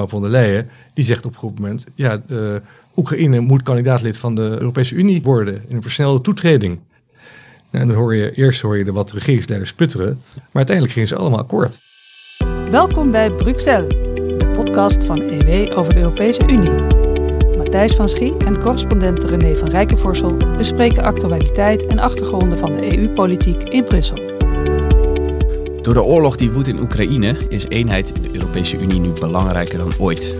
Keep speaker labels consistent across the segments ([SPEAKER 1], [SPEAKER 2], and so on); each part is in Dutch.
[SPEAKER 1] mevrouw von der Leyen, die zegt op een goed moment, ja, uh, Oekraïne moet kandidaatlid van de Europese Unie worden in een versnelde toetreding. Nou, en dan hoor je, eerst hoor je de wat regeringsleiders sputteren, maar uiteindelijk gingen ze allemaal akkoord.
[SPEAKER 2] Welkom bij Bruxelles, de podcast van EW over de Europese Unie. Matthijs van Schie en correspondent René van Rijkenvorsel bespreken actualiteit en achtergronden van de EU-politiek in Brussel.
[SPEAKER 3] Door de oorlog die woedt in Oekraïne is eenheid in de Europese Unie nu belangrijker dan ooit.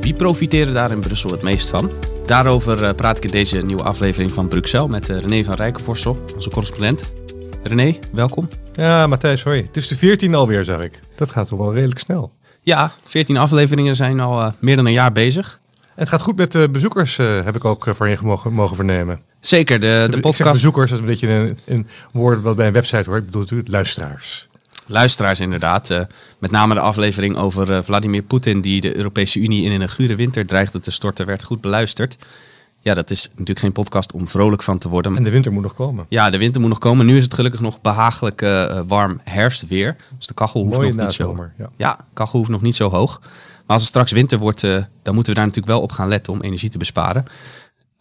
[SPEAKER 3] Wie profiteren daar in Brussel het meest van? Daarover eh, praat ik in deze nieuwe aflevering van Bruxelles met eh, René van Rijkenvorsel, onze correspondent. René, welkom.
[SPEAKER 1] Ja, Matthijs, hoi. Het is de 14 alweer, zeg ik. Dat gaat toch wel redelijk snel.
[SPEAKER 3] Ja, 14 afleveringen zijn al uh, meer dan een jaar bezig.
[SPEAKER 1] En het gaat goed met de bezoekers, heb ik ook van je mogen, mogen vernemen.
[SPEAKER 3] Zeker, de, de podcast...
[SPEAKER 1] bezoekers, dat is een beetje een, een woord wat bij een website hoort. Ik bedoel natuurlijk luisteraars
[SPEAKER 3] luisteraars inderdaad. Uh, met name de aflevering over uh, Vladimir Poetin die de Europese Unie in een gure winter dreigde te storten, werd goed beluisterd. Ja, dat is natuurlijk geen podcast om vrolijk van te worden.
[SPEAKER 1] En de winter moet nog komen.
[SPEAKER 3] Ja, de winter moet nog komen. Nu is het gelukkig nog behagelijk uh, warm herfstweer. Dus de kachel hoeft nog niet zo. Ja. ja, kachel hoeft nog niet zo hoog. Maar als het straks winter wordt, dan moeten we daar natuurlijk wel op gaan letten om energie te besparen.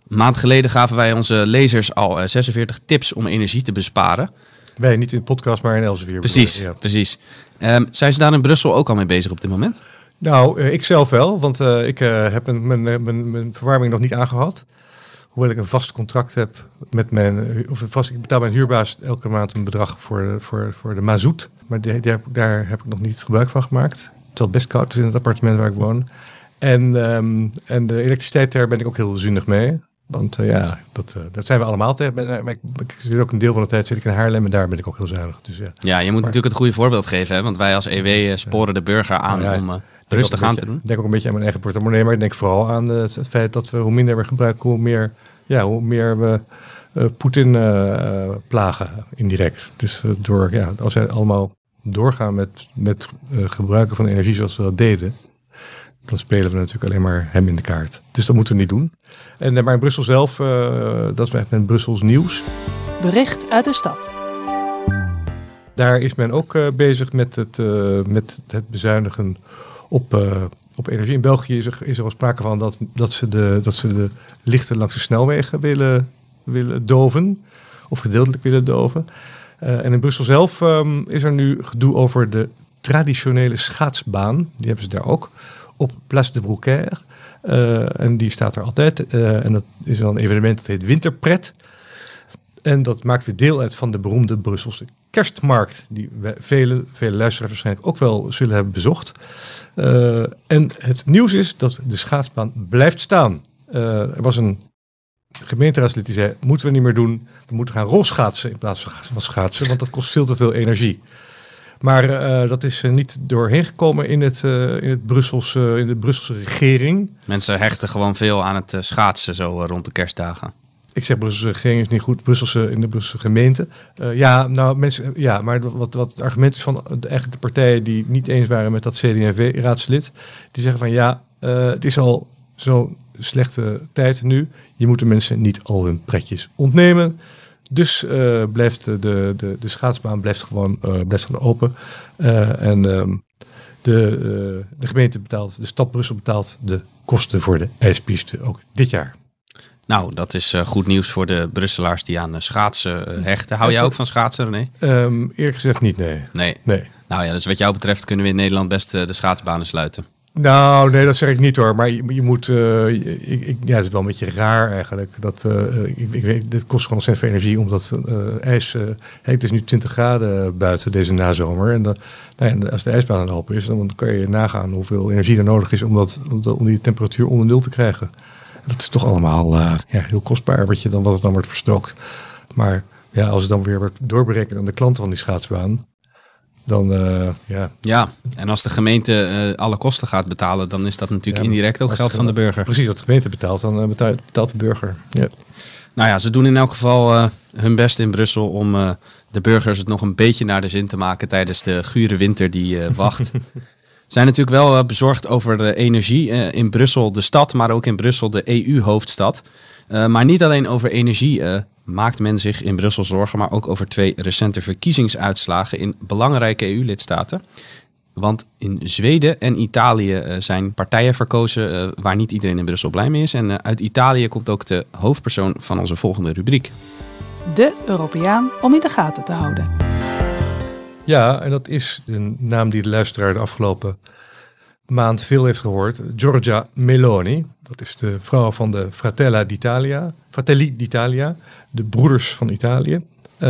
[SPEAKER 3] Een maand geleden gaven wij onze lezers al 46 tips om energie te besparen.
[SPEAKER 1] Wij, niet in de podcast, maar in Elsevier.
[SPEAKER 3] Precies, ja. precies. Um, zijn ze daar in Brussel ook al mee bezig op dit moment?
[SPEAKER 1] Nou, uh, ik zelf wel, want uh, ik uh, heb een, mijn, mijn, mijn verwarming nog niet aangehad. Hoewel ik een vast contract heb met mijn, of vast, ik betaal mijn huurbaas elke maand een bedrag voor, voor, voor de mazoet. Maar die, die heb, daar heb ik nog niet gebruik van gemaakt. Terwijl het best koud is in het appartement waar ik woon. En, um, en de elektriciteit, daar ben ik ook heel zuinig mee. Want uh, ja, dat, uh, dat zijn we allemaal tegen. Maar ik, ik, zit ook een deel van de tijd zit ik in Haarlem en daar ben ik ook heel zuinig. Dus, ja.
[SPEAKER 3] ja, je moet natuurlijk het goede voorbeeld geven. Hè? Want wij als EW uh, sporen de burger aan nou ja, om rustig aan te doen.
[SPEAKER 1] Ik denk ook een beetje aan mijn eigen portemonnee. Maar ik denk vooral aan het feit dat we hoe minder we gebruiken, hoe meer, ja, hoe meer we Poetin plagen indirect. Dus door, ja, als wij allemaal doorgaan met, met gebruiken van energie zoals we dat deden dan spelen we natuurlijk alleen maar hem in de kaart. Dus dat moeten we niet doen. En, eh, maar in Brussel zelf, uh, dat is echt met Brussels nieuws.
[SPEAKER 2] Bericht uit de stad.
[SPEAKER 1] Daar is men ook uh, bezig met het, uh, met het bezuinigen op, op energie. In België is er, is er al sprake van dat, dat, ze de, dat ze de lichten langs de snelwegen willen, willen doven. Of gedeeltelijk willen doven. en in Brussel zelf um, is er nu gedoe over de traditionele schaatsbaan. Die hebben ze daar ook op Place de Brouquer. Uh, en die staat er altijd. Uh, en dat is dan een evenement dat heet Winterpret. En dat maakt weer deel uit van de beroemde Brusselse kerstmarkt. Die vele, vele luisteraars waarschijnlijk ook wel zullen hebben bezocht. Uh, en het nieuws is dat de schaatsbaan blijft staan. er was een gemeenteraadslid die zei, moeten we niet meer doen. We moeten gaan rolschaatsen in plaats van schaatsen. Want dat kost veel te veel energie. Maar uh, dat is uh, niet doorheen gekomen in, het, uh, in, het Brusselse, in de Brusselse regering.
[SPEAKER 3] Mensen hechten gewoon veel aan het schaatsen zo rond de kerstdagen.
[SPEAKER 1] Ik zeg Brusselse regering is niet goed, Brusselse in de Brusselse gemeente. ja, nou mensen, ja, maar wat, wat het argument is van de, eigenlijk de partijen die niet eens waren met dat CD&V-raadslid, die zeggen van ja, het is al zo'n slechte tijd nu. Je moet de mensen niet al hun pretjes ontnemen. Dus uh, blijft de, de, de schaatsbaan blijft gewoon, uh, blijft gewoon open. Uh, en ehm, de, de gemeente betaalt, de stad Brussel betaalt de kosten voor de ijspiste ook dit jaar.
[SPEAKER 3] Nou, dat is goed nieuws voor de Brusselaars die aan schaatsen hechten. Hou jij ook van schaatsen, René?
[SPEAKER 1] Um, eerlijk gezegd niet, nee.
[SPEAKER 3] nee. Nee. Nou ja, dus wat jou betreft kunnen we in Nederland best de schaatsbanen sluiten.
[SPEAKER 1] Nou, nee, dat zeg ik niet hoor. Maar je, je moet. Uh, ik, ik, ja, het is wel een beetje raar eigenlijk. Dat, uh, ik, ik weet, dit kost gewoon ontzettend veel energie. Omdat ijs. het is nu 20 graden buiten deze nazomer. En, nou als de ijsbaan aan open is, dan kan je nagaan hoeveel energie er nodig is om, dat, om, om die temperatuur onder nul te krijgen. Dat is toch allemaal ja, heel kostbaar wat, je dan, wat het dan wordt verstookt. Maar ja, als het dan weer wordt doorberekend aan de klanten van die schaatsbaan dan uh, ja.
[SPEAKER 3] Ja, en als de gemeente uh, alle kosten gaat betalen, dan is dat natuurlijk ja, indirect ook geld van de burger.
[SPEAKER 1] Precies, wat de gemeente betaalt, dan uh, betaalt, de burger. Ja.
[SPEAKER 3] Nou ja, ze doen in elk geval hun best in Brussel om de burgers het nog een beetje naar de zin te maken tijdens de gure winter die wacht. zijn natuurlijk wel bezorgd over de energie in Brussel, de stad, maar ook in Brussel, de EU-hoofdstad. maar niet alleen over energie maakt men zich in Brussel zorgen, maar ook over twee recente verkiezingsuitslagen in belangrijke EU-lidstaten. Want in Zweden en Italië eh, zijn partijen verkozen eh, waar niet iedereen in Brussel blij mee is. En eh, uit Italië komt ook de hoofdpersoon van onze volgende rubriek.
[SPEAKER 2] De Europeaan om in de gaten te houden.
[SPEAKER 1] Ja, en dat is een naam die de luisteraar de afgelopen maand veel heeft gehoord. Giorgia Meloni. Dat is de vrouw van de Fratella d'Italia. Fratelli d'Italia, de Broeders van Italië. Uh,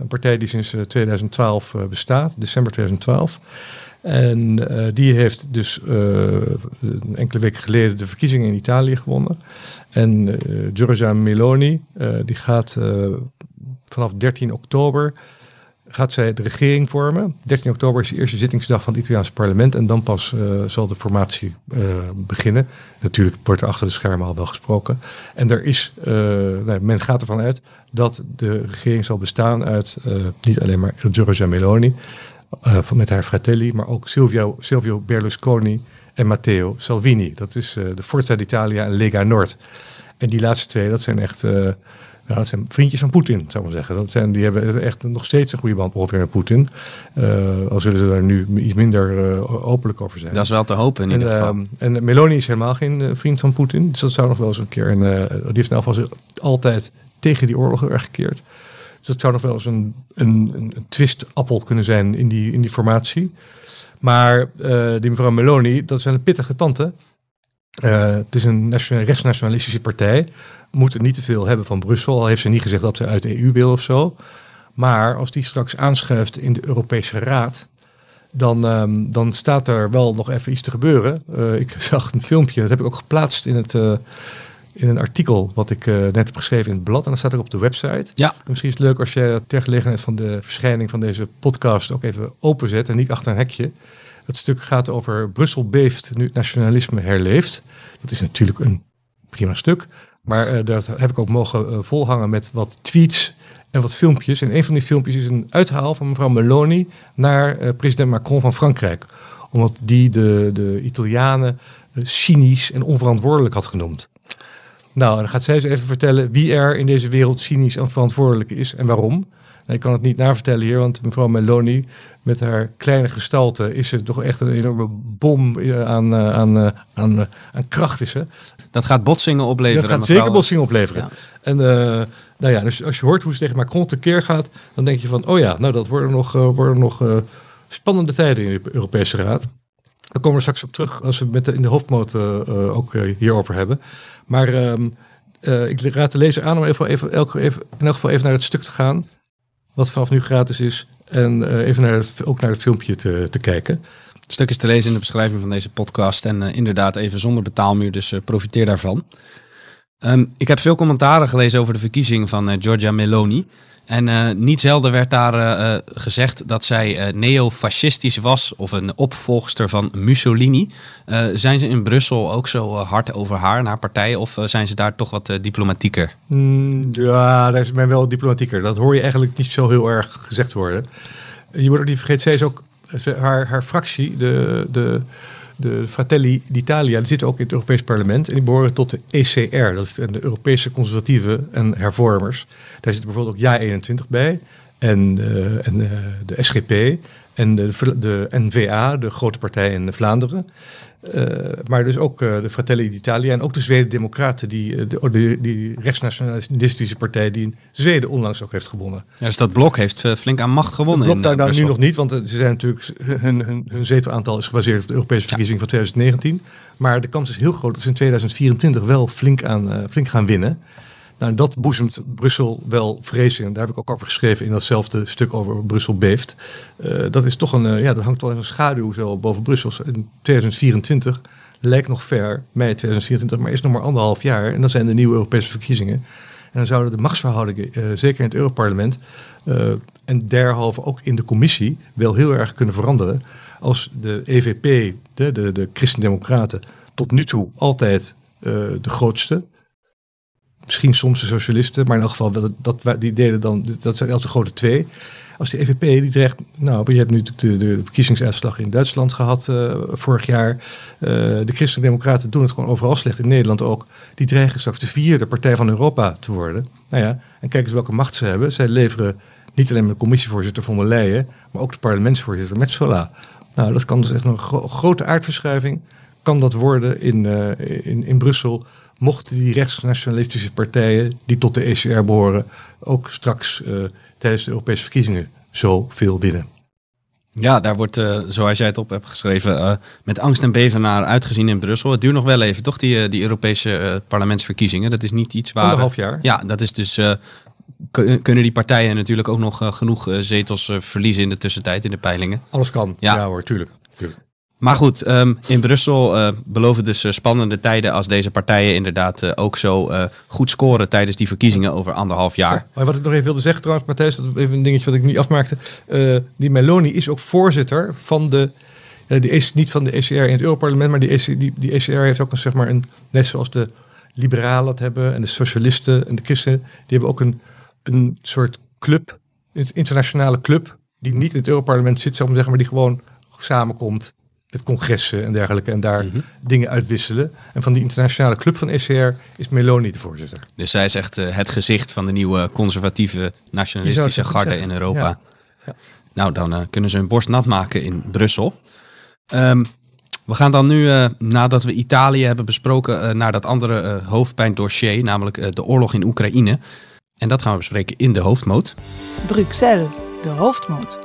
[SPEAKER 1] een partij die sinds 2012 uh, bestaat, december 2012. En die heeft dus enkele weken geleden de verkiezingen in Italië gewonnen. En Giorgia Meloni, die gaat vanaf 13 oktober gaat zij de regering vormen. 13 oktober is de eerste zittingsdag van het Italiaanse parlement. En dan pas uh, zal de formatie uh, beginnen. Natuurlijk wordt er achter de schermen al wel gesproken. En er is, uh, nou, men gaat ervan uit dat de regering zal bestaan uit niet alleen maar Giorgia Meloni. met haar fratelli, maar ook Silvio, Silvio Berlusconi en Matteo Salvini. Dat is de Forza d'Italia en Lega Nord. En die laatste twee, dat zijn echt nou, dat zijn vriendjes van Poetin, zou ik maar zeggen. Dat zijn, die hebben echt nog steeds een goede band ongeveer met Poetin. Uh, al zullen ze daar nu iets minder uh, openlijk over zijn.
[SPEAKER 3] Dat is wel te hopen in
[SPEAKER 1] en,
[SPEAKER 3] ieder geval.
[SPEAKER 1] Uh, en Meloni is helemaal geen vriend van Poetin. Dus dat zou nog wel eens een keer... En, die heeft ieder geval altijd tegen die oorlog erg gekeerd. Dus dat zou nog wel eens een, een, een, een twistappel kunnen zijn in die, in die formatie. Maar die mevrouw Meloni, dat is wel een pittige tante. het is een rechtsnationalistische partij moeten niet te veel hebben van Brussel. Al heeft ze niet gezegd dat ze uit de EU wil of zo. Maar als die straks aanschuift in de Europese Raad, dan, um, dan staat er wel nog even iets te gebeuren. Uh, ik zag een filmpje, dat heb ik ook geplaatst in, het, uh, in een artikel wat ik uh, net heb geschreven in het blad. En dat staat ook op de website.
[SPEAKER 3] Ja.
[SPEAKER 1] Misschien is het leuk als jij ter gelegenheid van de verschijning van deze podcast ook even openzet en niet achter een hekje. Het stuk gaat over Brussel beeft nu het nationalisme herleeft. Dat is natuurlijk een prima stuk. Maar uh, dat heb ik ook mogen uh, volhangen met wat tweets en wat filmpjes. En een van die filmpjes is een uithaal van mevrouw Meloni naar uh, president Macron van Frankrijk. Omdat die de, de Italianen cynisch en onverantwoordelijk had genoemd. Nou, dan gaat zij eens even vertellen wie er in deze wereld cynisch en verantwoordelijk is en waarom. Ik kan het niet navertellen hier, want mevrouw Meloni met haar kleine gestalte is ze toch echt een enorme bom aan, aan, aan, aan kracht is ze.
[SPEAKER 3] Dat gaat botsingen opleveren.
[SPEAKER 1] Dat gaat zeker botsingen opleveren. Ja. En uh, nou ja, dus als je hoort hoe ze tegen Macron tekeer gaat, dan denk je van, oh ja, nou dat worden nog, worden nog uh, spannende tijden in de Europese Raad. Daar komen we straks op terug als we met de, in de hoofdmoot ook hierover hebben. Maar um, ik raad de lezer aan om even, even, elke, even, in elk geval even naar het stuk te gaan, wat vanaf nu gratis is. En even naar ook naar het filmpje te, te kijken.
[SPEAKER 3] Het stuk is te lezen in de beschrijving van deze podcast. En uh, inderdaad even zonder betaalmuur, dus uh, profiteer daarvan. Um, ik heb veel commentaren gelezen over de verkiezing van Giorgia Meloni. En niet zelden werd daar gezegd dat zij neofascistisch was of een opvolgster van Mussolini. zijn ze in Brussel ook zo hard over haar en haar partij of zijn ze daar toch wat diplomatieker?
[SPEAKER 1] Mm, ja, daar is men wel diplomatieker. Dat hoor je eigenlijk niet zo heel erg gezegd worden. Je moet ook niet vergeten, zij is ook haar, haar fractie, de, de, de Fratelli d'Italia, zitten ook in het Europees Parlement. En die behoren tot de ECR, dat is de Europese Conservatieven en Hervormers. Daar zit bijvoorbeeld ook JA21 bij. En, uh, en uh, de SGP en de, de NVA, de grote partij in Vlaanderen. Uh, maar dus ook uh, de Fratelli d'Italia en ook de Zweden Democraten, die, uh, de, die, rechtsnationalistische partij die in Zweden onlangs ook heeft gewonnen.
[SPEAKER 3] Ja, dus dat blok heeft flink aan macht gewonnen.
[SPEAKER 1] Het blok daar nou nu nog niet, want ze zijn natuurlijk, hun, hun, hun zetelaantal is gebaseerd op de Europese verkiezing ja. van 2019. Maar de kans is heel groot dat ze in 2024 wel flink, aan, flink gaan winnen. Nou, dat boezemt Brussel wel vrees in. Daar heb ik ook over geschreven in datzelfde stuk over Brussel beeft. Uh, dat is toch een, uh, ja, dat hangt wel een schaduw zo boven Brussel. In 2024 lijkt nog ver, mei 2024, maar is nog maar anderhalf jaar. En dan zijn de nieuwe Europese verkiezingen. En dan zouden de machtsverhoudingen, uh, zeker in het Europarlement en derhalve ook in de commissie, wel heel erg kunnen veranderen. Als de EVP, de, de, de Christendemocraten, tot nu toe altijd de grootste misschien soms de socialisten, maar in elk geval dat, dat die deden dan, dat zijn altijd de grote twee. Als de EVP die dreigt, nou, je hebt nu de, de verkiezingsuitslag in Duitsland gehad uh, vorig jaar. Uh, de Christen-Democraten doen het gewoon overal slecht, in Nederland ook. Die dreigen straks de vierde partij van Europa te worden. Nou ja, en kijk eens welke macht ze hebben. Zij leveren niet alleen de commissievoorzitter von der Leyen, maar ook de parlementsvoorzitter Metzola Nou, dat kan dus echt een gro- grote aardverschuiving. Kan dat worden in, eh, in, in Brussel. Mochten die rechtsnationalistische partijen die tot de ECR behoren ook straks eh, tijdens de Europese verkiezingen zoveel winnen.
[SPEAKER 3] Ja, daar wordt, eh, zoals jij het op hebt geschreven, eh, met angst en beven naar uitgezien in Brussel. Het duurt nog wel even, toch, die, die Europese parlementsverkiezingen? Dat is niet iets waar...
[SPEAKER 1] Anderhalf jaar.
[SPEAKER 3] Ja, dat is dus... kun- kunnen die partijen natuurlijk ook nog genoeg zetels verliezen in de tussentijd in de peilingen.
[SPEAKER 1] Alles kan.
[SPEAKER 3] Ja.
[SPEAKER 1] Ja, hoor, tuurlijk.
[SPEAKER 3] Maar goed, ehm, in Brussel eh, beloven dus eh, spannende tijden als deze partijen inderdaad eh, ook zo goed scoren tijdens die verkiezingen over anderhalf jaar.
[SPEAKER 1] Maar wat ik nog even wilde zeggen trouwens, Matthijs, dat even een dingetje wat ik niet afmaakte. Die Meloni is ook voorzitter van de, die is niet van de ECR in het Europarlement, maar die, EC, die, ECR heeft ook een, zeg maar een, net zoals de liberalen het hebben en de socialisten en de christenen, die hebben ook een, een soort club, een internationale club, die niet in het Europarlement zit, zeggen, maar die gewoon samenkomt met congressen en dergelijke en daar dingen uitwisselen. En van die internationale club van ECR is Meloni de voorzitter.
[SPEAKER 3] Dus zij is echt eh, het gezicht van de nieuwe conservatieve nationalistische
[SPEAKER 1] het
[SPEAKER 3] garde in Europa.
[SPEAKER 1] Ja. Ja.
[SPEAKER 3] Nou, dan eh, kunnen ze hun borst nat maken in Brussel. Ehm, we gaan dan nu, eh, nadat we Italië hebben besproken, eh, naar dat andere eh, hoofdpijndossier, namelijk eh, de oorlog in Oekraïne. En dat gaan we bespreken in de hoofdmoot.
[SPEAKER 2] Bruxelles, de hoofdmoot.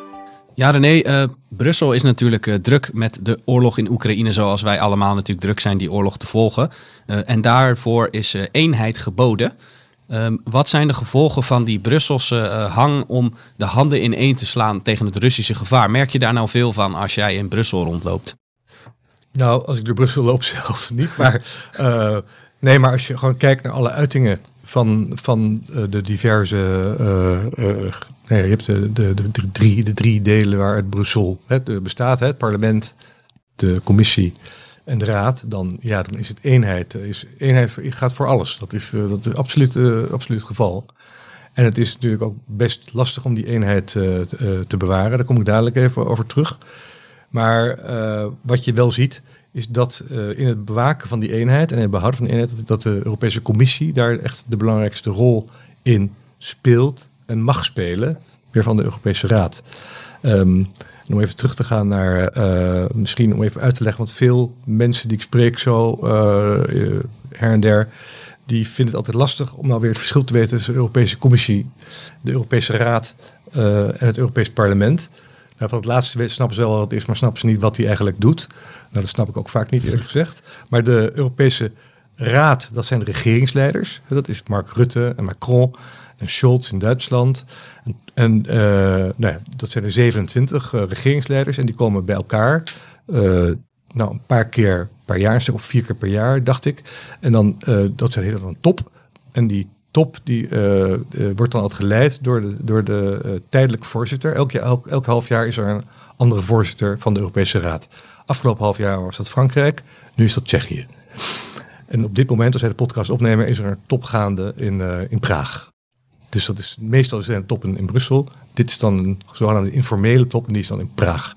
[SPEAKER 3] Ja, René, eh, Brussel is natuurlijk eh, druk met de oorlog in Oekraïne, zoals wij allemaal natuurlijk druk zijn die oorlog te volgen. Eh, en daarvoor is eenheid geboden. Ehm, wat zijn de gevolgen van die Brusselse hang om de handen ineen te slaan tegen het Russische gevaar? Merk je daar nou veel van als jij in Brussel rondloopt?
[SPEAKER 1] Nou, als ik door Brussel loop zelf niet. Maar nee, maar als je gewoon kijkt naar alle uitingen van, van eh, de diverse. eh, eh, nee, je hebt de, de, drie, de drie delen waaruit Brussel hè, bestaat: hè, het parlement, de commissie en de raad. Dan, ja, dan is het eenheid. Is, eenheid gaat voor alles. Dat is, dat is absoluut, absoluut het geval. En het is natuurlijk ook best lastig om die eenheid te, bewaren. Daar kom ik dadelijk even over terug. Maar wat je wel ziet, is dat eh, in het bewaken van die eenheid en het behouden van die eenheid, dat, de Europese Commissie daar echt de belangrijkste rol in speelt en mag spelen, weer van de Europese Raad. Ehm, om even terug te gaan naar, eh, misschien om even uit te leggen, want veel mensen die ik spreek zo eh, her en der, die vinden het altijd lastig om nou weer het verschil te weten tussen de Europese Commissie, de Europese Raad en het Europees Parlement. Nou, van het laatste snappen ze wel wat het is, maar snappen ze niet wat hij eigenlijk doet. Nou, dat snap ik ook vaak niet, eerlijk gezegd. Maar de Europese Raad, dat zijn de regeringsleiders. Dat is Mark Rutte en Macron en Scholz in Duitsland. En, en eh, nou ja, dat zijn de 27 eh, regeringsleiders en die komen bij elkaar. eh, nou, een paar keer per jaar, of vier keer per jaar, dacht ik. En dan, dat zijn dan een top. En die top die, eh, eh, wordt dan altijd geleid door de, door de eh, tijdelijke voorzitter. Elk, elk, elk half jaar is er een andere voorzitter van de Europese Raad. Afgelopen half jaar was dat Frankrijk, nu is dat Tsjechië. En op dit moment, als wij de podcast opnemen, is er een top gaande in, in Praag. Dus dat is, meestal is er een top in, in Brussel. Dit is dan een zogenaamde informele top en die is dan in Praag.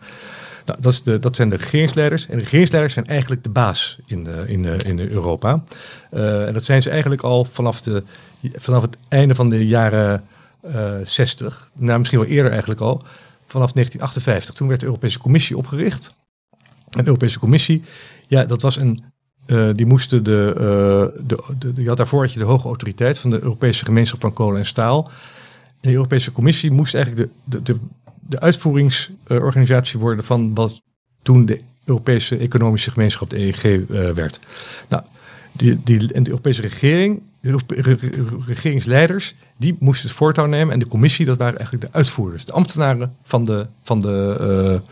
[SPEAKER 1] Nou, dat, is de, dat zijn de regeringsleiders. En de regeringsleiders zijn eigenlijk de baas in, in, in Europa. En dat zijn ze eigenlijk al vanaf, de, vanaf het einde van de jaren eh 60. Nou, misschien wel eerder eigenlijk al. Vanaf 1958. Toen werd de Europese Commissie opgericht. En de Europese Commissie, ja, dat was een. eh, die moesten de, eh, de, de. Je had daarvoor had je de hoge autoriteit van de Europese gemeenschap van kolen en staal. En de Europese Commissie moest eigenlijk de, de, de, de uitvoeringsorganisatie worden van wat toen de Europese Economische Gemeenschap, de EEG, werd. Nou, die, die, en de Europese regering, de regeringsleiders, die moesten het voortouw nemen. En de commissie, dat waren eigenlijk de uitvoerders, de ambtenaren van de. Van de eh,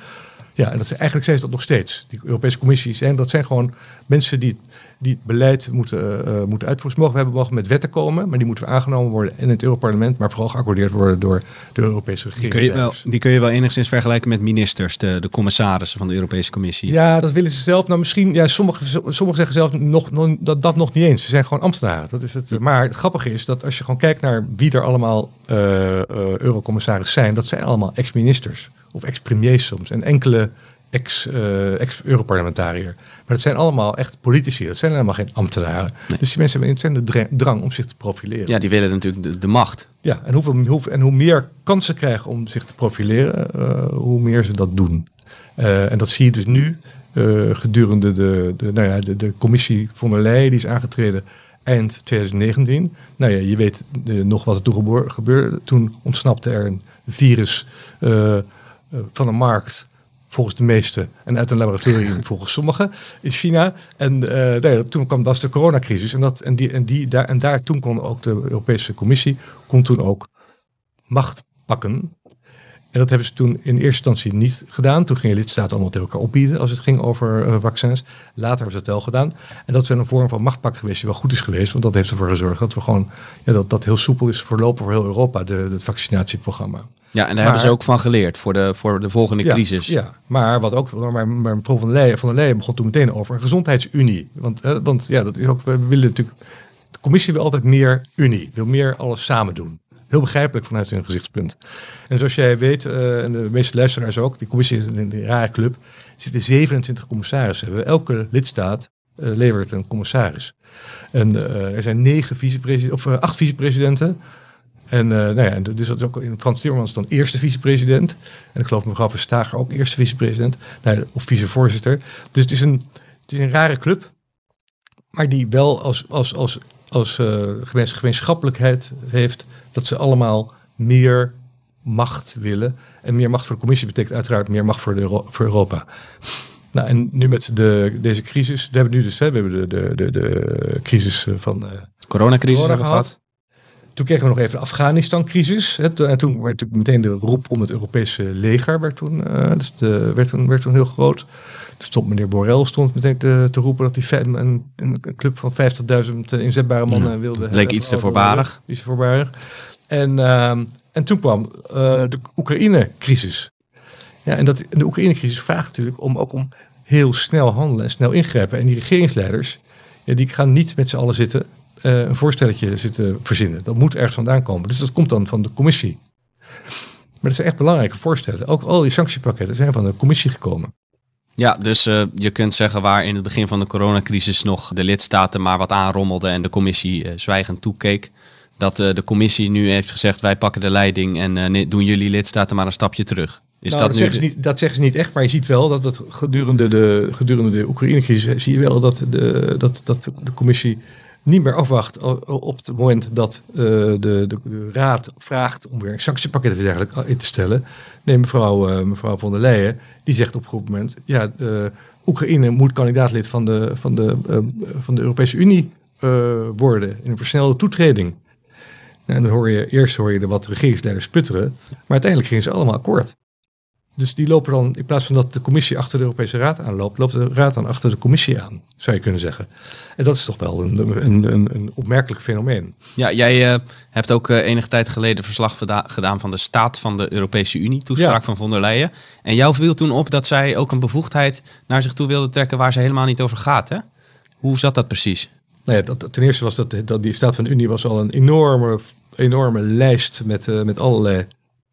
[SPEAKER 1] ja, en dat zijn, eigenlijk zijn ze dat nog steeds. Die Europese commissies, en dat zijn gewoon mensen die, die het beleid moeten, eh, eh, moeten uitvoeren. Mogen, we hebben mogen met wetten komen, maar die moeten aangenomen worden in het Europarlement, maar vooral geaccordeerd worden door de Europese
[SPEAKER 3] Die kun, je wel, die kun je wel enigszins vergelijken met ministers, de, de commissarissen van de Europese Commissie.
[SPEAKER 1] Ja, dat willen ze zelf. Nou, misschien, ja, sommigen, sommigen zeggen zelf nog, nog, dat, dat nog niet eens. Ze zijn gewoon ambtenaren. Dat is het. Maar het grappige is dat als je gewoon kijkt naar wie er allemaal eh eh, eurocommissaris zijn, dat zijn allemaal ex-ministers of ex-premiers soms en enkele eh, ex-europarlementariër. maar dat zijn allemaal echt politici. Dat zijn helemaal geen ambtenaren. Dus die mensen hebben een ontzettende dra- drang om zich te profileren.
[SPEAKER 3] Ja, die willen natuurlijk de, de macht.
[SPEAKER 1] Ja, en, hoeveel, hoe, en hoe meer kansen krijgen om zich te profileren, eh, hoe meer ze dat doen. en dat zie je dus nu gedurende de, de, nou ja, de, de commissie von der Leyen, die is aangetreden eind 2019. Nou ja, je weet nog wat er toen gebeurde. Toen ontsnapte er een virus van de markt volgens de meesten en uit een laboratorium volgens sommigen in China. En uh, nee, toen kwam dat de coronacrisis en, dat, en, die, en, die, daar, en daar toen kon ook de Europese Commissie kon toen ook macht pakken. En dat hebben ze toen in eerste instantie niet gedaan. Toen gingen lidstaten allemaal tegen elkaar opbieden als het ging over uh, vaccins. Later hebben ze het wel gedaan. En dat is een vorm van machtpak geweest die wel goed is geweest. Want dat heeft ervoor gezorgd dat we gewoon ja, dat, dat heel soepel is verlopen voor heel Europa, de, het vaccinatieprogramma.
[SPEAKER 3] Ja, en daar hebben ze ook van geleerd voor de, voor de volgende crisis.
[SPEAKER 1] Ja, maar wat ook, maar, maar van der Leyen, van der Leyen begon toen meteen over een gezondheidsunie. Want, eh, want ja, dat is ook, we willen natuurlijk, de commissie wil altijd meer unie, wil meer alles samen doen. Heel begrijpelijk vanuit hun gezichtspunt. En zoals jij weet, uh, en de meeste luisteraars ook, die commissie is een, rare club. Er zitten 27 commissarissen. Elke lidstaat uh, levert een commissaris. En uh, er zijn negen vicepresidenten, of acht vicepresidenten. En uh, nou ja, dat is ook in Frans Timmermans dan eerste vicepresident. En ik geloof mevrouw Verstager ook eerste vicepresident. Nou, of vicevoorzitter. Dus het is een, het is een rare club. Maar die wel als, als, als, als gemeenschappelijkheid heeft dat ze allemaal meer macht willen. En meer macht voor de commissie betekent uiteraard meer macht voor, de, voor Europa. Nou, en nu met de, deze crisis, we hebben nu dus hè, we hebben de, de, de, de crisis van de
[SPEAKER 3] coronacrisis corona gehad.
[SPEAKER 1] Toen kregen we nog even de Afghanistan-crisis. En toen werd natuurlijk meteen de roep om het Europese leger werd toen, uh, dus de, werd toen, werd toen heel groot. Dus stond meneer Borrell stond meteen te, te roepen dat hij een, een, een club van 50.000 inzetbare mannen ja, wilde.
[SPEAKER 3] Leek iets te voorbarig.
[SPEAKER 1] Iets te voorbarig. En, uh, en toen kwam uh, de Oekraïne-crisis. Ja, en dat, de Oekraïne-crisis vraagt natuurlijk om ook om heel snel handelen en snel ingrijpen. En die regeringsleiders, ja, die gaan niet met z'n allen zitten uh, een voorstelletje zitten verzinnen. Dat moet ergens vandaan komen. Dus dat komt dan van de commissie. Maar dat zijn echt belangrijke voorstellen. Ook al die sanctiepakketten zijn van de commissie gekomen.
[SPEAKER 3] Ja, dus uh, je kunt zeggen waar in het begin van de coronacrisis nog de lidstaten maar wat aanrommelden en de commissie zwijgend toekeek. Dat uh, de commissie nu heeft gezegd wij pakken de leiding en doen jullie lidstaten maar een stapje terug.
[SPEAKER 1] Is nou, dat, dat, zeggen de... niet, dat, zeggen ze niet, echt, maar je ziet wel dat het gedurende de, gedurende de Oekraïne-crisis zie je wel dat de, dat, dat de commissie niet meer afwacht op het moment dat uh, de, de, de, raad vraagt om weer een sanctiepakket of dergelijke in te stellen. Nee, mevrouw, mevrouw von der Leyen, die zegt op een goed moment, ja, Oekraïne moet kandidaatlid van de, van de, van de Europese Unie worden in een versnelde toetreding. En dan hoor je, eerst hoor je de wat regeringsleiders sputteren, maar uiteindelijk gingen ze allemaal akkoord. Dus die lopen dan, in plaats van dat de commissie achter de Europese Raad aanloopt, loopt de Raad dan achter de commissie aan, zou je kunnen zeggen. En dat is toch wel een, een, een, een opmerkelijk fenomeen.
[SPEAKER 3] Ja, jij uh, hebt ook uh, enige tijd geleden verslag gedaan van de staat van de Europese Unie, toespraak van von der Leyen. En jou viel toen op dat zij ook een bevoegdheid naar zich toe wilde trekken waar ze helemaal niet over gaat. Hè? Hoe zat dat precies?
[SPEAKER 1] Nou ja, dat, ten eerste was dat, dat die staat van de Unie was al een enorme, enorme lijst met, uh, met allerlei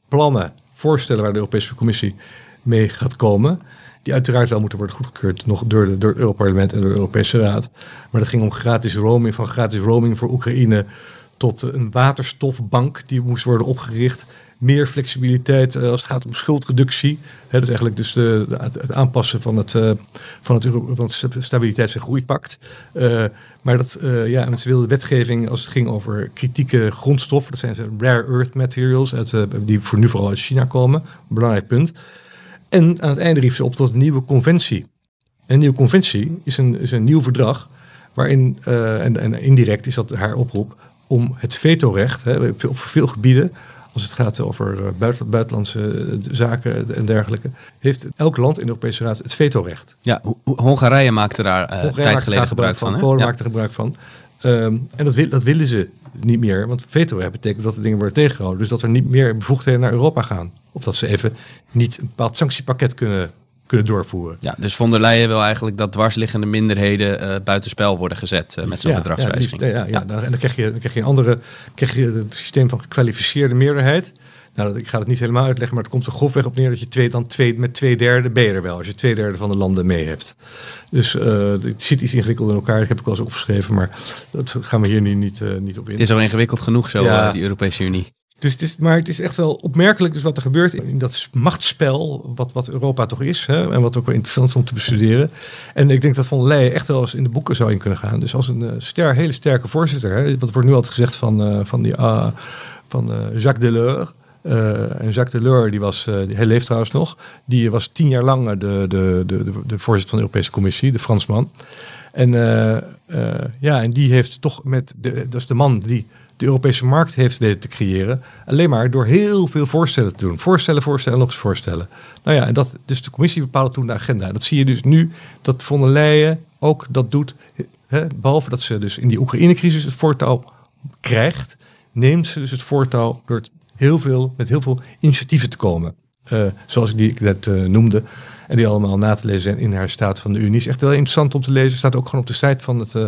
[SPEAKER 1] plannen voorstellen waar de Europese Commissie mee gaat komen. Die uiteraard wel moeten worden goedgekeurd nog door, de, door het Europarlement en door de Europese Raad. Maar dat ging om gratis roaming, van gratis roaming voor Oekraïne tot een waterstofbank die moest worden opgericht. Meer flexibiliteit uh, als het gaat om schuldreductie. He, dus eigenlijk dus de, het, aanpassen van het, uh, van het, van stabiliteits- en groeipact. Maar dat, ja, en ze wilden wetgeving als het ging over kritieke grondstoffen. Dat zijn rare earth materials, uit, die voor nu vooral uit China komen. Belangrijk punt. En aan het einde riep ze op tot een nieuwe conventie. een nieuwe conventie is een, is een nieuw verdrag waarin, en, en indirect is dat haar oproep, om het vetorecht op veel gebieden, als het gaat over eh, buiten, buitenlandse eh, zaken en dergelijke, heeft elk land in de Europese Raad het vetorecht.
[SPEAKER 3] Ja, Hongarije maakte daar uh, tijd geleden gebruik van. van
[SPEAKER 1] Polen ja. maakte gebruik van. Um, en dat, wil, dat willen ze niet meer, want vetorecht betekent dat de dingen worden tegengehouden. Dus dat er niet meer bevoegdheden naar Europa gaan. Of dat ze even niet een bepaald sanctiepakket kunnen kunnen doorvoeren.
[SPEAKER 3] Ja, dus von der Leyen wil eigenlijk dat dwarsliggende minderheden uh, buitenspel worden gezet uh, met zo'n
[SPEAKER 1] ja,
[SPEAKER 3] verdragswijziging.
[SPEAKER 1] Ja, ja, ja, ja, en dan krijg je, dan krijg je een andere, krijg je het systeem van gekwalificeerde meerderheid. Nou, ik ga het niet helemaal uitleggen, maar het komt er grofweg op neer dat je twee, dan twee, met twee derde ben je er wel, als je twee derde van de landen mee hebt. Dus uh, het zit iets ingewikkeld in elkaar, dat heb ik wel eens opgeschreven, maar dat gaan we hier nu niet, niet op in.
[SPEAKER 3] Het is al ingewikkeld genoeg zo, die Europese Unie.
[SPEAKER 1] Dus maar het is echt wel opmerkelijk dus wat er gebeurt in dat machtsspel, wat, wat Europa toch is. Hè, en wat ook wel interessant is om te bestuderen. En ik denk dat Van Leyen echt wel eens in de boeken zou in kunnen gaan. Dus als een uh, ster, hele sterke voorzitter. Hè, wat wordt nu altijd gezegd van, uh, van, die, uh, van Jacques Delors. en Jacques Delors, die was, hij leeft trouwens nog, die was tien jaar lang de, de, de, de, de voorzitter van de Europese Commissie, de Fransman. En, ja, en die heeft toch met, de, dat is de man die de Europese markt heeft weten te creëren. Alleen maar door heel veel voorstellen te doen. Voorstellen, voorstellen, nog eens voorstellen. Nou ja, en dat, dus de commissie bepaalde toen de agenda. Dat zie je dus nu dat von der Leyen ook dat doet. Hè, behalve dat ze dus in die Oekraïne-crisis het voortouw krijgt, neemt ze dus het voortouw door het heel veel, met heel veel initiatieven te komen. Uh, zoals ik die net uh, noemde. En die allemaal na te lezen zijn in haar staat van de Unie. Is echt wel interessant om te lezen. Staat ook gewoon op de site van het, uh,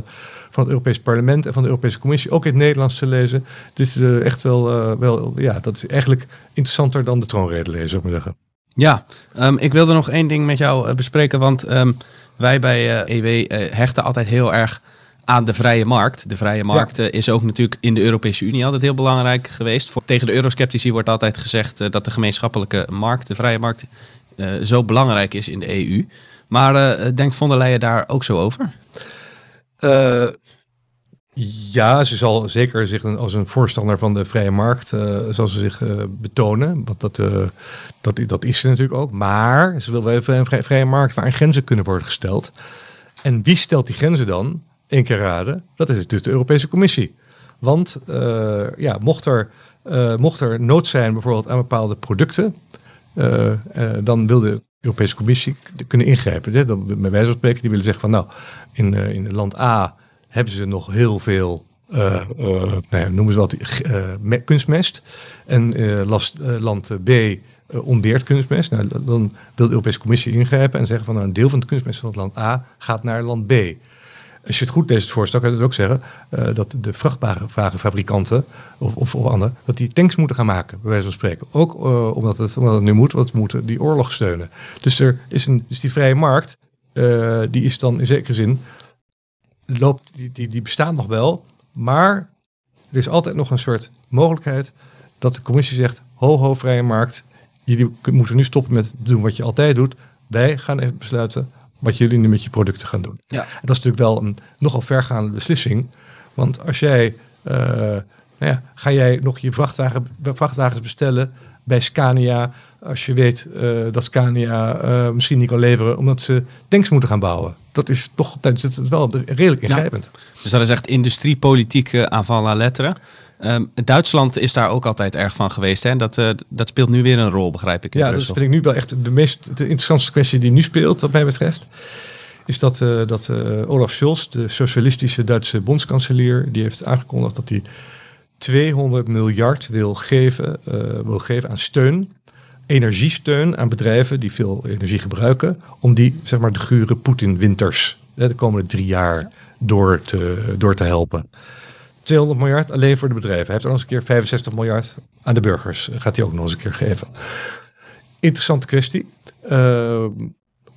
[SPEAKER 1] van het Europees Parlement en van de Europese Commissie. Ook in het Nederlands te lezen. Dit is uh, echt wel, uh, wel, ja, dat is eigenlijk interessanter dan de troonrede lezen, zou ik maar zeggen.
[SPEAKER 3] Ja, um, ik wilde nog één ding met jou bespreken. Want um, wij bij EW hechten altijd heel erg aan de vrije markt. De vrije markt ja. is ook natuurlijk in de Europese Unie altijd heel belangrijk geweest. Voor, tegen de eurosceptici wordt altijd gezegd uh, dat de gemeenschappelijke markt, de vrije markt, zo belangrijk is in de EU. Maar uh, denkt von der Leyen daar ook zo over?
[SPEAKER 1] ja, ze zal zeker zich als een voorstander van de vrije markt zal ze zich betonen. Want dat, dat, dat is ze natuurlijk ook. Maar ze wil wel even een vrije, markt waarin grenzen kunnen worden gesteld. En wie stelt die grenzen dan? één keer dat is dus de Europese Commissie. Want uh, ja, mocht, er, uh, mocht er nood zijn bijvoorbeeld aan bepaalde producten, uh, dan wil de Europese Commissie kunnen ingrijpen. Hè? Dan, met wijze van spreken, die willen zeggen van nou, in, in land A hebben ze nog heel veel, nou ja, noemen ze wat, kunstmest. En last, land B ontbeert kunstmest. Nou, dan wil de Europese Commissie ingrijpen en zeggen van nou, een deel van de kunstmest van het land A gaat naar land B als je het goed leest, het voorstel, kan je ook zeggen uh, dat de vrachtwagenfabrikanten of, of, of anderen, dat die tanks moeten gaan maken, bij wijze van spreken. Ook uh, omdat, het, omdat het nu moet, want we moeten die oorlog steunen. Dus er is een, dus die vrije markt, uh, die is dan in zekere zin, loopt, die, die, die bestaat nog wel, maar er is altijd nog een soort mogelijkheid dat de commissie zegt, ho ho vrije markt, jullie moeten nu stoppen met doen wat je altijd doet. Wij gaan even besluiten wat jullie nu met je producten gaan doen.
[SPEAKER 3] Ja.
[SPEAKER 1] En dat is natuurlijk wel een nogal vergaande beslissing. Want als jij, uh, nou ja, ga jij nog je vrachtwagen, vrachtwagens bestellen bij Scania, als je weet uh, dat Scania uh, misschien niet kan leveren omdat ze tanks moeten gaan bouwen. Dat is toch dat is wel redelijk ingrijpend.
[SPEAKER 3] Ja. Dus dat is echt industriepolitiek aanval à lettre. Um, Duitsland is daar ook altijd erg van geweest. Hè? Dat, uh, dat speelt nu weer een rol, begrijp ik.
[SPEAKER 1] ja,
[SPEAKER 3] Brussel.
[SPEAKER 1] dat vind ik nu wel echt de meest de interessantste kwestie die nu speelt, wat mij betreft. Is dat, uh, dat uh, Olaf Scholz, de socialistische Duitse bondskanselier, die heeft aangekondigd dat hij 200 miljard wil geven, wil geven aan steun, energiesteun aan bedrijven die veel energie gebruiken, om die zeg maar de gure Poetin-winters de komende drie jaar door te, door te helpen. 200 miljard alleen voor de bedrijven. Hij heeft dan eens een keer 65 miljard aan de burgers. Gaat hij ook nog eens een keer geven. Interessante kwestie. Uh,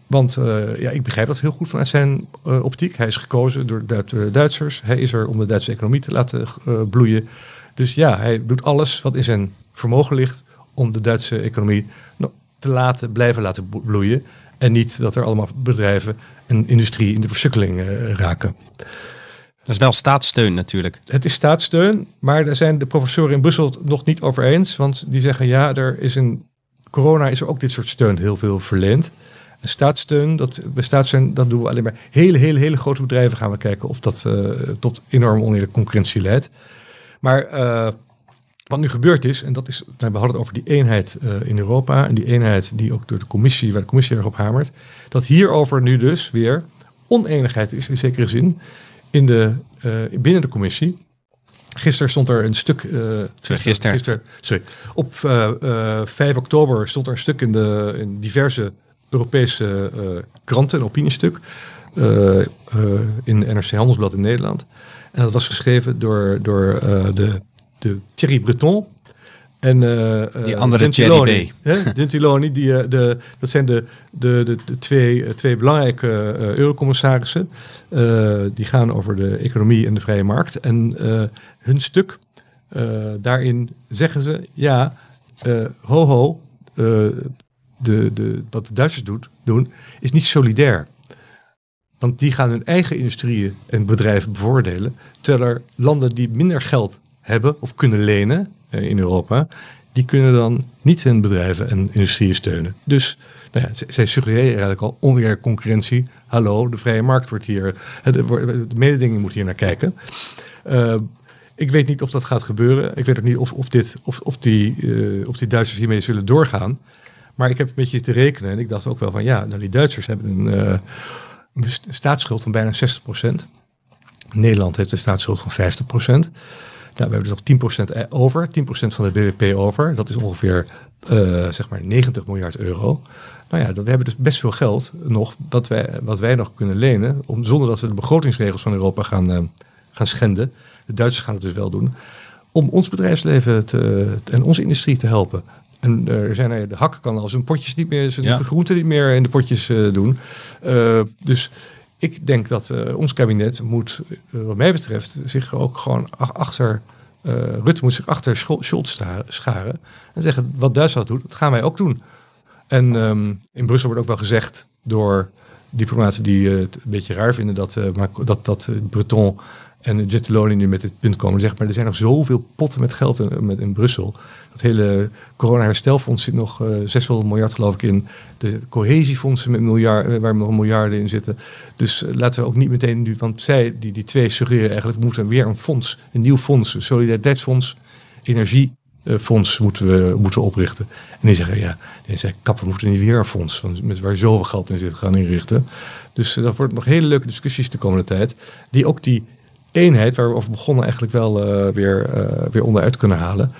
[SPEAKER 1] want uh, ja, ik begrijp dat heel goed vanuit zijn uh, optiek. Hij is gekozen door de Duitsers. Hij is er om de Duitse economie te laten bloeien. Dus ja, hij doet alles wat in zijn vermogen ligt om de Duitse economie te laten blijven laten bloeien. En niet dat er allemaal bedrijven en industrie in de versukkeling raken.
[SPEAKER 3] Dat is wel staatssteun natuurlijk.
[SPEAKER 1] Het is staatssteun, maar daar zijn de professoren in Brussel nog niet over eens. Want die zeggen ja, er is een corona is er ook dit soort steun heel veel verleend. En staatssteun, dat, staatssteun, dat doen we alleen maar hele, hele, hele grote bedrijven gaan we kijken of dat uh, tot enorm oneerlijke concurrentie leidt. Maar uh, wat nu gebeurd is, en dat is, we hadden het over die eenheid uh, in Europa en die eenheid die ook door de commissie, waar de commissie erop hamert, dat hierover nu dus weer oneenigheid is in zekere zin in de, uh, binnen de commissie. Gisteren stond er een stuk. Uh,
[SPEAKER 3] gisteren.
[SPEAKER 1] gisteren sorry, op uh, 5 oktober stond er een stuk in, de, in diverse Europese kranten, een opiniestuk. in NRC Handelsblad in Nederland. En dat was geschreven door, door de, de Thierry Breton. En uh,
[SPEAKER 3] die andere Gentiloni,
[SPEAKER 1] Gentiloni, die, uh, de, dat zijn de, de, de, de twee, twee belangrijke uh, eurocommissarissen. die gaan over de economie en de vrije markt. En hun stuk Eh, daarin zeggen ze, ja, eh, ho ho, eh, de, de, wat de Duitsers doet, doen, is niet solidair. Want die gaan hun eigen industrieën en bedrijven bevoordelen. Terwijl er landen die minder geld hebben of kunnen lenen eh, in Europa, die kunnen dan niet hun bedrijven en industrieën steunen. Dus nou ja, zij suggereren eigenlijk al oneerlijke concurrentie. Hallo, de vrije markt wordt hier, eh, de, de mededinging moet hier naar kijken. Eh, ik weet niet of dat gaat gebeuren. Ik weet ook niet of, of, dit, of, of, die, eh, of die Duitsers hiermee zullen doorgaan. Maar ik heb een beetje te rekenen en ik dacht ook wel van ja, nou die Duitsers hebben een, eh, een st- staatsschuld van bijna 60%. Nederland heeft een staatsschuld van 50%. Nou, we hebben dus nog 10% e- over, 10% van de BBP over. Dat is ongeveer eh, zeg maar 90 miljard euro. Nou ja, we hebben dus best veel geld nog wat wij, wat wij nog kunnen lenen, om, zonder dat we de begrotingsregels van Europa gaan, eh, gaan schenden. De Duitsers gaan het dus wel doen. Om ons bedrijfsleven te, en onze industrie te helpen. En er zijn er, de hak kan al zijn potjes niet meer, zijn
[SPEAKER 3] Ja.
[SPEAKER 1] groenten niet meer in de potjes eh, doen. Eh, dus ik denk dat eh, ons kabinet moet, eh, wat mij betreft, zich ook gewoon ach- achter. eh, Rutte moet zich achter Schol- Scholz scharen. En zeggen: wat Duitsland doet, dat gaan wij ook doen. En ehm, in Brussel wordt ook wel gezegd door diplomaten die het een beetje raar vinden dat, dat, dat Breton en Gentiloni nu met dit punt komen. Zeg maar er zijn nog zoveel potten met geld in, met, in Brussel. Dat hele corona-herstelfonds zit nog eh 600 miljard geloof ik in. De cohesiefondsen met miljard, eh, waar nog miljarden in zitten. Dus eh, laten we ook niet meteen nu, want zij, die, die twee suggereren eigenlijk, we moeten weer een fonds, een nieuw fonds, een solidariteitsfonds, energiefonds moeten we, moeten oprichten. En die zeggen, ja, die zeggen, kap, we moeten niet weer een fonds van, met waar zoveel geld in zit gaan inrichten. Dus dat wordt nog hele leuke discussies de komende tijd, die ook die eenheid waar we over begonnen eigenlijk wel eh, weer, eh, weer onderuit kunnen halen.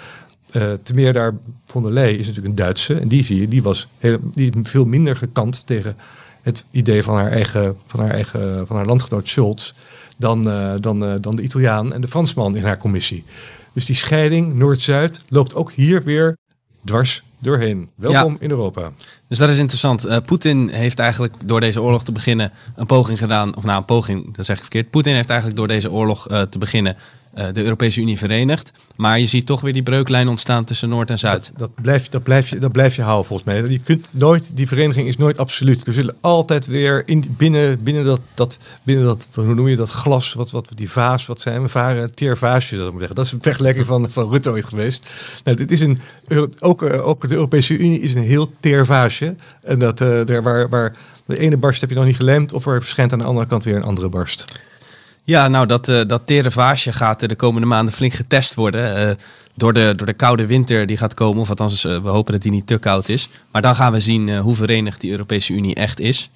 [SPEAKER 1] Eh te meer daar, von der Leyen is natuurlijk een Duitse. En die zie je, die was heel, die veel minder gekant tegen het idee van haar eigen, van haar, eigen, van haar landgenoot Schulz. Dan, dan, dan de Italiaan en de Fransman in haar commissie. Dus die scheiding Noord-Zuid loopt ook hier weer dwars doorheen. Welkom in Europa.
[SPEAKER 3] Dus dat is interessant. Eh, Poetin heeft eigenlijk door deze oorlog te beginnen een poging gedaan. Of nou, een poging, dat zeg ik verkeerd. Poetin heeft eigenlijk door deze oorlog eh, te beginnen de Europese Unie verenigd. Maar je ziet toch weer die breuklijn ontstaan tussen Noord en Zuid.
[SPEAKER 1] Dat, dat, blijf, dat, blijf je, dat blijf je houden volgens mij. Je kunt nooit, die vereniging is nooit absoluut. Er zullen altijd weer in, binnen, binnen, dat, dat, binnen dat, hoe noem je dat, glas, wat, wat, die vaas, wat zijn we, varen, teer vaasje, dat moet zeggen. Dat is een vergelijking van, van Rutte ooit geweest. Nou, dit is een, ook, eh, ook de Europese Unie is een heel teer vaasje. En dat, eh, daar waar, waar de ene barst heb je nog niet gelijmd, of er verschijnt aan de andere kant weer een andere barst.
[SPEAKER 3] Ja, nou, dat, eh, dat tere vaasje gaat de komende maanden flink getest worden. eh, door, de, door de koude winter die gaat komen. Of althans, eh, we hopen dat die niet te koud is. Maar dan gaan we zien hoe verenigd die Europese Unie echt is.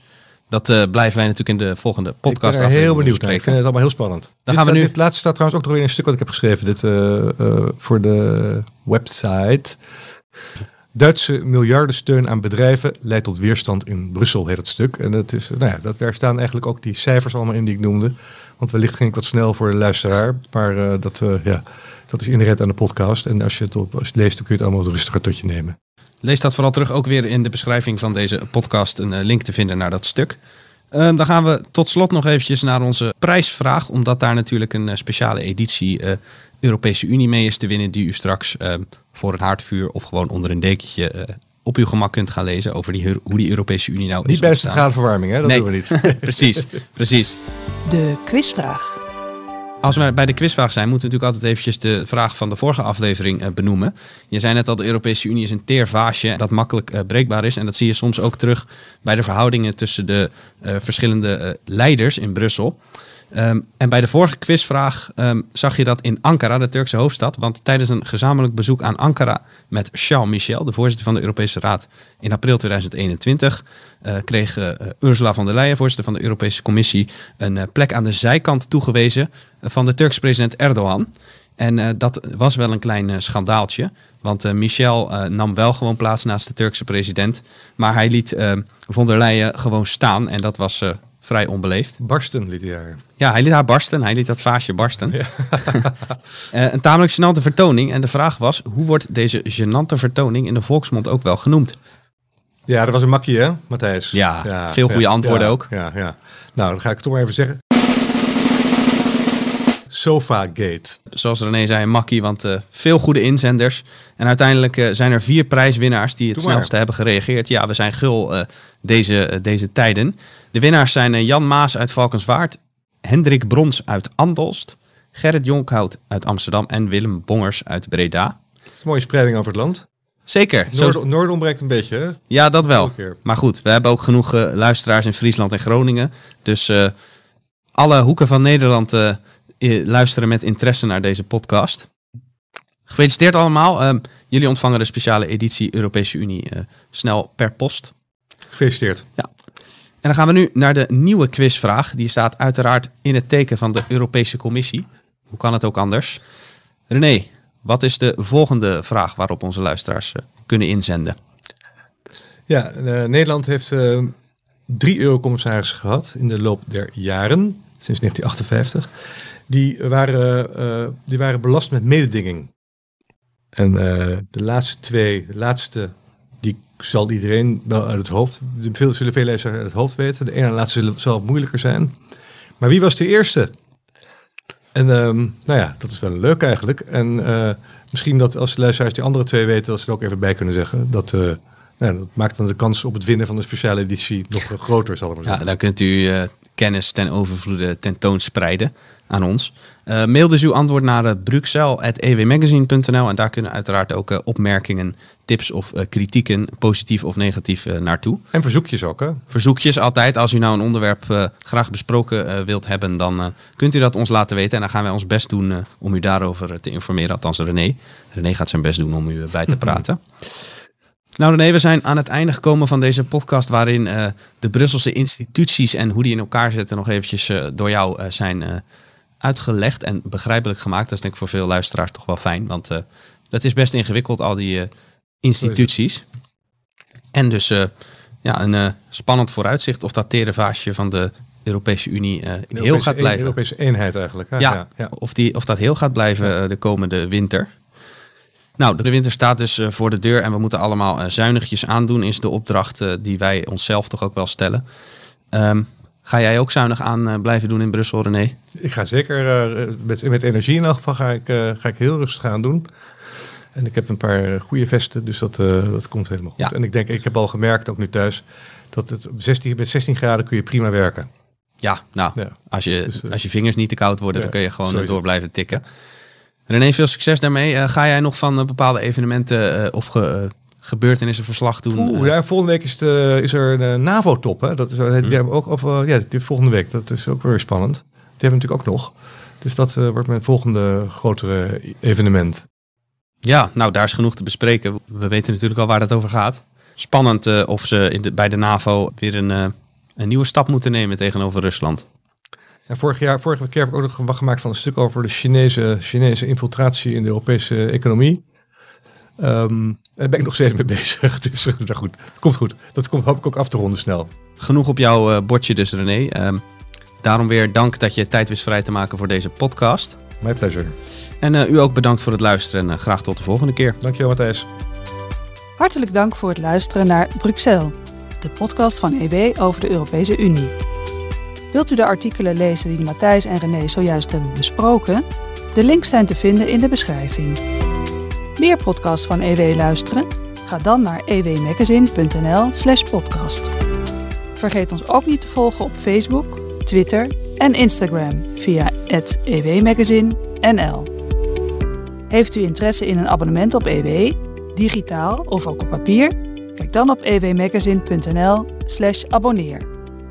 [SPEAKER 3] Dat blijven wij natuurlijk in de volgende podcast
[SPEAKER 1] ik ben heel benieuwd naar. Ik vind het allemaal heel spannend.
[SPEAKER 3] Dan
[SPEAKER 1] dit
[SPEAKER 3] gaan we nu-
[SPEAKER 1] Dit laatste staat trouwens ook nog in een stuk wat ik heb geschreven. Dit voor de website. Duitse miljardensteun aan bedrijven leidt tot weerstand in Brussel, heet het stuk. En dat is, nou ja, dat, daar staan eigenlijk ook die cijfers allemaal in die ik noemde. Want wellicht ging ik wat snel voor de luisteraar. Maar eh, dat, eh, ja, dat is inherent aan de podcast. En als je het, op, als je het leest, dan kun je het allemaal wat rustiger tot je nemen.
[SPEAKER 3] Lees dat vooral terug, ook weer in de beschrijving van deze podcast een eh, link te vinden naar dat stuk. Ehm, dan gaan we tot slot nog eventjes naar onze prijsvraag, omdat daar natuurlijk een speciale editie Europese Unie mee is te winnen, die u straks ehm, voor een haardvuur of gewoon onder een dekentje op uw gemak kunt gaan lezen over die, hoe die Europese Unie nou is
[SPEAKER 1] Niet bij de centrale verwarming, hè? dat
[SPEAKER 3] Nee.
[SPEAKER 1] doen we niet.
[SPEAKER 3] precies, precies.
[SPEAKER 2] De quizvraag.
[SPEAKER 3] Als we bij de quizvraag zijn, moeten we natuurlijk altijd eventjes de vraag van de vorige aflevering eh, benoemen. Je zei net al, de Europese Unie is een teer vaasje dat makkelijk eh, breekbaar is. En dat zie je soms ook terug bij de verhoudingen tussen de eh, verschillende leiders in Brussel. Ehm, en bij de vorige quizvraag ehm, zag je dat in Ankara, de Turkse hoofdstad. Want tijdens een gezamenlijk bezoek aan Ankara met Charles Michel, de voorzitter van de Europese Raad, in april 2021, eh, kreeg eh, Ursula von der Leyen, voorzitter van de Europese Commissie, een eh, plek aan de zijkant toegewezen van de Turkse president Erdogan. En dat was wel een klein schandaaltje. Want Michel nam wel gewoon plaats naast de Turkse president. Maar hij liet eh, von der Leyen gewoon staan. En dat was vrij onbeleefd.
[SPEAKER 1] Barsten liet hij daar.
[SPEAKER 3] Ja, hij liet haar barsten. Hij liet dat vaasje barsten. Eh, een tamelijk gênante vertoning. En de vraag was, hoe wordt deze gênante vertoning in de volksmond ook wel genoemd?
[SPEAKER 1] Ja, dat was een makkie, hè, Matthijs?
[SPEAKER 3] Ja, veel goede antwoorden ook.
[SPEAKER 1] Ja, ja. Nou, dan ga ik het toch maar even zeggen. Sofagate.
[SPEAKER 3] Zoals René zei, makkie, want uh, veel goede inzenders. En uiteindelijk uh, zijn er vier prijswinnaars die het snelste hebben gereageerd. Ja, we zijn gul uh, deze, deze tijden. De winnaars zijn Jan Maas uit Valkenswaard, Hendrik Brons uit Andelst, Gerrit Jonkhout uit Amsterdam en Willem Bongers uit Breda.
[SPEAKER 1] Is een mooie spreiding over het land.
[SPEAKER 3] Zeker.
[SPEAKER 1] Noord, Noord ontbreekt een beetje, hè?
[SPEAKER 3] Ja, dat wel. Maar goed, we hebben ook genoeg luisteraars in Friesland en Groningen. Dus alle hoeken van Nederland luisteren met interesse naar deze podcast. Gefeliciteerd allemaal. Uh, jullie ontvangen de speciale editie Europese Unie uh, snel per post.
[SPEAKER 1] Gefeliciteerd.
[SPEAKER 3] Ja. En dan gaan we nu naar de nieuwe quizvraag. Die staat uiteraard in het teken van de Europese Commissie. Hoe kan het ook anders? René, wat is de volgende vraag waarop onze luisteraars uh, kunnen inzenden?
[SPEAKER 1] Ja, Nederland heeft drie eurocommissarissen gehad in de loop der jaren, sinds 1958 die waren, uh, die waren belast met mededinging. En uh, de laatste twee, de laatste, die zal iedereen wel uit het hoofd, veel, zullen veel lezers uit het hoofd weten. De ene en de laatste zal moeilijker zijn. Maar wie was de eerste? En um, nou ja, dat is wel leuk eigenlijk. En uh, misschien dat als de luisteraars die andere twee weten, dat ze er ook even bij kunnen zeggen. Dat, nou, dat maakt dan de kans op het winnen van de speciale editie nog groter, zal.
[SPEAKER 3] Ja, dan kunt u kennis ten overvloede tentoonspreiden aan ons. Uh, mail dus uw antwoord naar uh, bruxelles.ewmagazine.nl en daar kunnen uiteraard ook uh, opmerkingen, tips of kritieken, positief of negatief, naartoe.
[SPEAKER 1] En verzoekjes ook, hè?
[SPEAKER 3] Verzoekjes altijd. Als u nou een onderwerp graag besproken wilt hebben, dan kunt u dat ons laten weten. En dan gaan wij ons best doen om u daarover te informeren. Althans, René. René gaat zijn best doen om u bij te praten. Nou René, we zijn aan het einde gekomen van deze podcast waarin uh, de Brusselse instituties en hoe die in elkaar zitten nog eventjes uh, door jou uh, zijn uitgelegd en begrijpelijk gemaakt. Dat is denk ik voor veel luisteraars toch wel fijn, want dat is best ingewikkeld, al die instituties. En dus ja, een spannend vooruitzicht of dat terevaasje van de Europese Unie heel gaat blijven.
[SPEAKER 1] Europese eenheid eigenlijk. Hè?
[SPEAKER 3] Ja, ja, ja, Of, die, of dat heel gaat blijven de komende winter. Nou, de winter staat dus uh, voor de deur en we moeten allemaal uh, zuinigjes aandoen, is de opdracht uh, die wij onszelf toch ook wel stellen. Um, ga jij ook zuinig aan blijven doen in Brussel, René?
[SPEAKER 1] Ik ga zeker, met, met energie in elk geval, ga ik, ga ik heel rustig aan doen. En ik heb een paar goede vesten, dus dat, dat komt helemaal goed. Ja. En ik denk, ik heb al gemerkt, ook nu thuis, dat het op 16, met 16 graden kun je prima werken.
[SPEAKER 3] Ja, nou, ja. Als, je, dus, als je vingers niet te koud worden, ja, dan kun je gewoon door blijven tikken. René, veel succes daarmee. Uh, ga jij nog van uh, bepaalde evenementen uh, of ge, gebeurtenissen verslag doen?
[SPEAKER 1] Oeh, ja, volgende week is, de, is er een NAVO-top. Hè? Dat is, die hmm. hebben ook, of, ja, die volgende week. Dat is ook weer spannend. Die hebben we natuurlijk ook nog. Dus dat wordt mijn volgende grotere evenement.
[SPEAKER 3] Ja, nou daar is genoeg te bespreken. We weten natuurlijk al waar het over gaat. Spannend of ze in de, bij de NAVO weer een, een nieuwe stap moeten nemen tegenover Rusland.
[SPEAKER 1] En vorig jaar, vorige keer heb ik ook nog gemaakt van een stuk over de Chinese, Chinese infiltratie in de Europese economie. Um, daar ben ik nog steeds mee bezig. Dus uh, goed, komt goed. Dat komt, hoop ik ook af te ronden snel.
[SPEAKER 3] Genoeg op jouw uh, bordje dus, René. Um, daarom weer dank dat je tijd wist vrij te maken voor deze podcast.
[SPEAKER 1] My pleasure.
[SPEAKER 3] En uh, u ook bedankt voor het luisteren en graag tot de volgende keer.
[SPEAKER 1] Dankjewel, Matthijs.
[SPEAKER 2] Hartelijk dank voor het luisteren naar Bruxelles, de podcast van EW over de Europese Unie. Wilt u de artikelen lezen die Matthijs en René zojuist hebben besproken? De links zijn te vinden in de beschrijving. Meer podcasts van EW luisteren? Ga dan naar ewmagazine.nl/slash podcast. Vergeet ons ook niet te volgen op Facebook, Twitter en Instagram via ewmagazine.nl. Heeft u interesse in een abonnement op EW, digitaal of ook op papier? Kijk dan op ewmagazine.nl/slash abonneer.